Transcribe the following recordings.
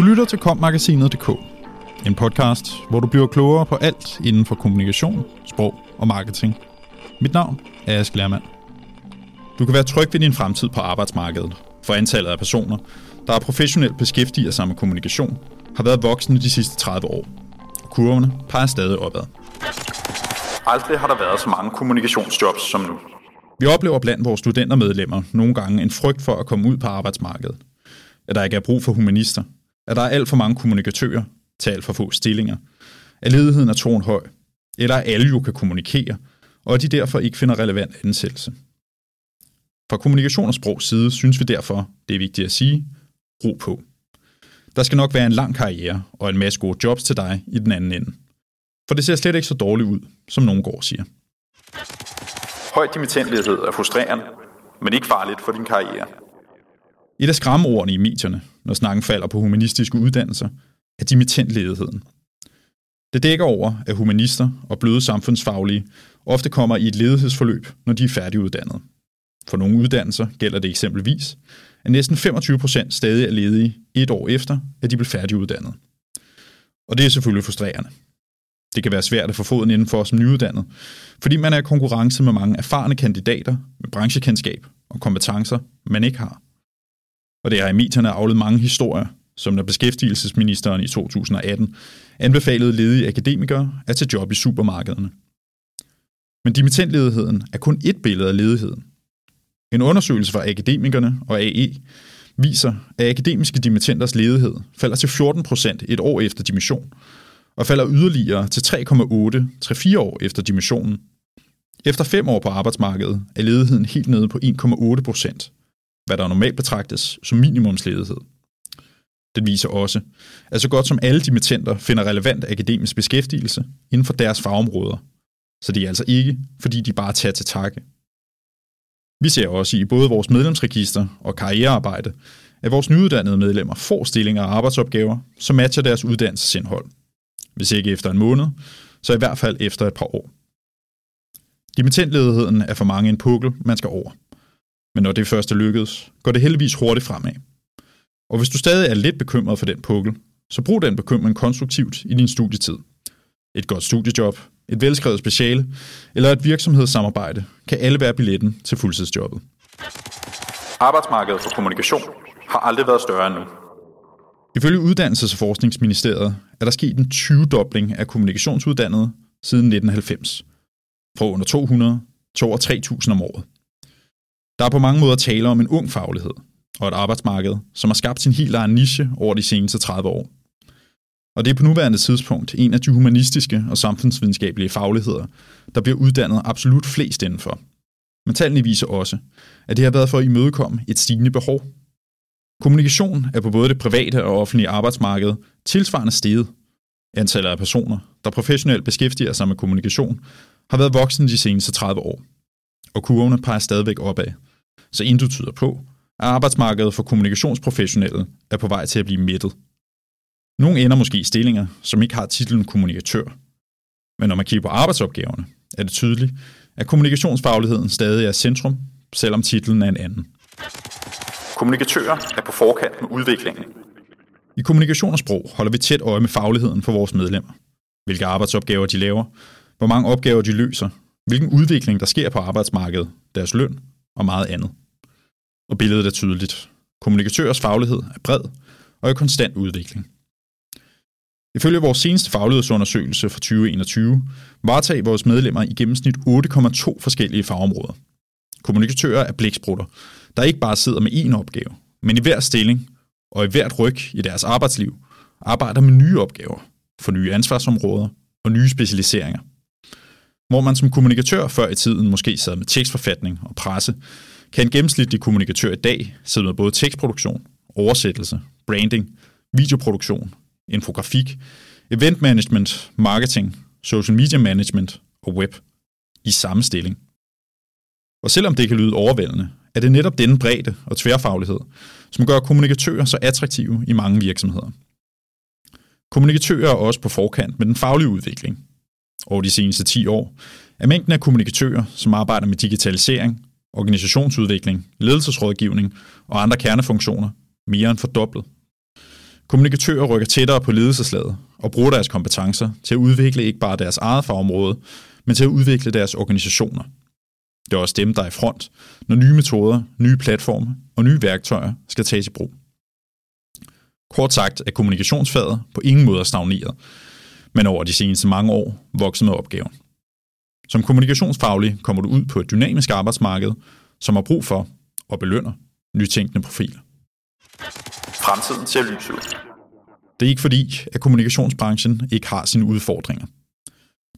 Du lytter til kommagasinet.dk, en podcast, hvor du bliver klogere på alt inden for kommunikation, sprog og marketing. Mit navn er Ask Lermand. Du kan være tryg ved din fremtid på arbejdsmarkedet, for antallet af personer, der er professionelt beskæftiget sig med kommunikation, har været voksende de sidste 30 år. Og kurverne peger stadig opad. Aldrig har der været så mange kommunikationsjobs som nu. Vi oplever blandt vores studentermedlemmer nogle gange en frygt for at komme ud på arbejdsmarkedet. At der ikke er brug for humanister. At der er alt for mange kommunikatører til alt for få stillinger. At ledigheden er tårn høj. Eller at alle jo kan kommunikere, og at de derfor ikke finder relevant ansættelse. Fra kommunikation og sprogs side synes vi derfor, det er vigtigt at sige, ro på. Der skal nok være en lang karriere og en masse gode jobs til dig i den anden ende. For det ser slet ikke så dårligt ud, som nogen går og siger. Høj dimittentlighed er frustrerende, men ikke farligt for din karriere. Et af skræmmeordene i medierne, når snakken falder på humanistiske uddannelser, er dimittentledigheden. Det dækker over, at humanister og bløde samfundsfaglige ofte kommer i et ledighedsforløb, når de er færdiguddannet. For nogle uddannelser gælder det eksempelvis, at næsten 25 procent stadig er ledige et år efter, at de blev færdiguddannet. Og det er selvfølgelig frustrerende. Det kan være svært at få foden indenfor som nyuddannet, fordi man er i konkurrence med mange erfarne kandidater med branchekendskab og kompetencer, man ikke har. Og det har i medierne afledt mange historier, som når beskæftigelsesministeren i 2018 anbefalede ledige akademikere at tage job i supermarkederne. Men dimittentledigheden er kun et billede af ledigheden. En undersøgelse fra akademikerne og AE viser, at akademiske dimittenters ledighed falder til 14 procent et år efter dimission, og falder yderligere til 3,8 3-4 år efter dimissionen. Efter fem år på arbejdsmarkedet er ledigheden helt nede på 1,8 procent, hvad der normalt betragtes som minimumsledighed. Den viser også, at så godt som alle dimittenter finder relevant akademisk beskæftigelse inden for deres fagområder. Så det er altså ikke, fordi de bare tager til takke. Vi ser også i både vores medlemsregister og karrierearbejde, at vores nyuddannede medlemmer får stillinger og arbejdsopgaver, som matcher deres uddannelsesindhold. Hvis ikke efter en måned, så i hvert fald efter et par år. Dimittentledigheden er for mange en pukkel, man skal over. Men når det først er lykkedes, går det heldigvis hurtigt fremad. Og hvis du stadig er lidt bekymret for den pukkel, så brug den bekymring konstruktivt i din studietid. Et godt studiejob, et velskrevet speciale eller et virksomhedssamarbejde kan alle være billetten til fuldtidsjobbet. Arbejdsmarkedet for kommunikation har aldrig været større end nu. Ifølge Uddannelses- og Forskningsministeriet er der sket en 20-dobling af kommunikationsuddannede siden 1990. Fra under 200 til over 3.000 om året. Der er på mange måder tale om en ung faglighed og et arbejdsmarked, som har skabt sin helt egen niche over de seneste 30 år. Og det er på nuværende tidspunkt en af de humanistiske og samfundsvidenskabelige fagligheder, der bliver uddannet absolut flest indenfor. Men tallene viser også, at det har været for at imødekomme et stigende behov. Kommunikation er på både det private og offentlige arbejdsmarked tilsvarende steget. Antallet af personer, der professionelt beskæftiger sig med kommunikation, har været voksen de seneste 30 år. Og kurvene peger stadigvæk opad. Så intet tyder på, at arbejdsmarkedet for kommunikationsprofessionelle er på vej til at blive mættet. Nogle ender måske i stillinger, som ikke har titlen kommunikatør. Men når man kigger på arbejdsopgaverne, er det tydeligt, at kommunikationsfagligheden stadig er centrum, selvom titlen er en anden. Kommunikatører er på forkant med udviklingen. I kommunikation og sprog holder vi tæt øje med fagligheden for vores medlemmer. Hvilke arbejdsopgaver de laver, hvor mange opgaver de løser, hvilken udvikling der sker på arbejdsmarkedet, deres løn og meget andet. Og billedet er tydeligt. Kommunikatørers faglighed er bred og i konstant udvikling. Ifølge vores seneste faglighedsundersøgelse fra 2021 varetager vores medlemmer i gennemsnit 8,2 forskellige fagområder. Kommunikatører er blæksprutter, der ikke bare sidder med én opgave, men i hver stilling og i hvert ryg i deres arbejdsliv arbejder med nye opgaver for nye ansvarsområder og nye specialiseringer. Hvor man som kommunikatør før i tiden måske sad med tekstforfatning og presse, kan en gennemsnitlig kommunikatør i dag sidde med både tekstproduktion, oversættelse, branding, videoproduktion, infografik, event management, marketing, social media management og web i samme stilling. Og selvom det kan lyde overvældende, er det netop denne bredde og tværfaglighed, som gør kommunikatører så attraktive i mange virksomheder. Kommunikatører er også på forkant med den faglige udvikling. Over de seneste 10 år er mængden af kommunikatører, som arbejder med digitalisering, organisationsudvikling, ledelsesrådgivning og andre kernefunktioner mere end fordoblet. Kommunikatører rykker tættere på ledelseslaget og bruger deres kompetencer til at udvikle ikke bare deres eget fagområde, men til at udvikle deres organisationer. Det er også dem, der er i front, når nye metoder, nye platforme og nye værktøjer skal tages i brug. Kort sagt er kommunikationsfaget på ingen måde stagneret, men over de seneste mange år vokset med opgaven. Som kommunikationsfaglig kommer du ud på et dynamisk arbejdsmarked, som har brug for og belønner nytænkende profiler. Fremtiden ser lys ud. Det er ikke fordi, at kommunikationsbranchen ikke har sine udfordringer.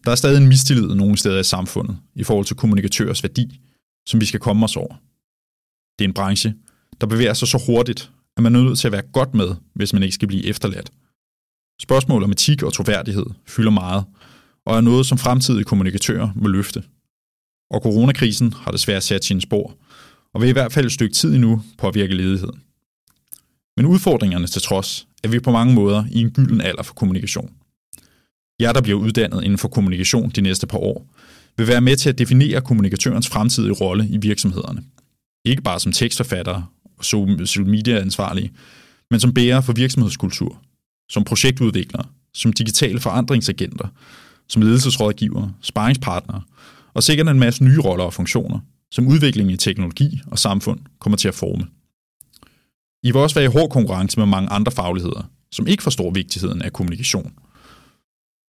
Der er stadig en mistillid nogle steder i samfundet i forhold til kommunikatørers værdi, som vi skal komme os over. Det er en branche, der bevæger sig så hurtigt, at man er nødt til at være godt med, hvis man ikke skal blive efterladt. Spørgsmål om etik og troværdighed fylder meget, og er noget, som fremtidige kommunikatører må løfte. Og coronakrisen har desværre sat sine spor, og vil i hvert fald et stykke tid endnu påvirke ledigheden. Men udfordringerne til trods, er vi på mange måder i en gylden alder for kommunikation. Jer, der bliver uddannet inden for kommunikation de næste par år, vil være med til at definere kommunikatørens fremtidige rolle i virksomhederne. Ikke bare som tekstforfattere og social media ansvarlige, men som bærer for virksomhedskultur, som projektudviklere, som digitale forandringsagenter, som ledelsesrådgivere, sparringspartnere og sikkert en masse nye roller og funktioner, som udviklingen i teknologi og samfund kommer til at forme. I vil også være i hård konkurrence med mange andre fagligheder, som ikke forstår vigtigheden af kommunikation.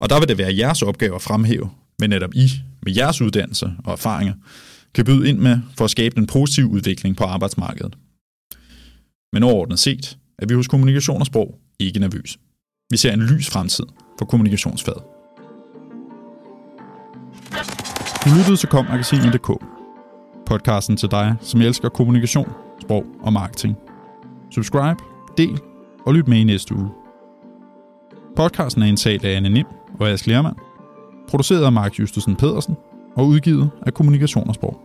Og der vil det være jeres opgave at fremhæve, men netop I, med jeres uddannelse og erfaringer, kan byde ind med for at skabe en positiv udvikling på arbejdsmarkedet. Men overordnet set er vi hos Kommunikation og Sprog ikke nervøse. Vi ser en lys fremtid for kommunikationsfaget. Du lyttede til kommagasinet.dk. Podcasten til dig, som elsker kommunikation, sprog og marketing. Subscribe, del og lyt med i næste uge. Podcasten er indtalt af Anne Nim og Ask Lermand, produceret af Mark Justusen Pedersen og udgivet af Kommunikation og Sprog.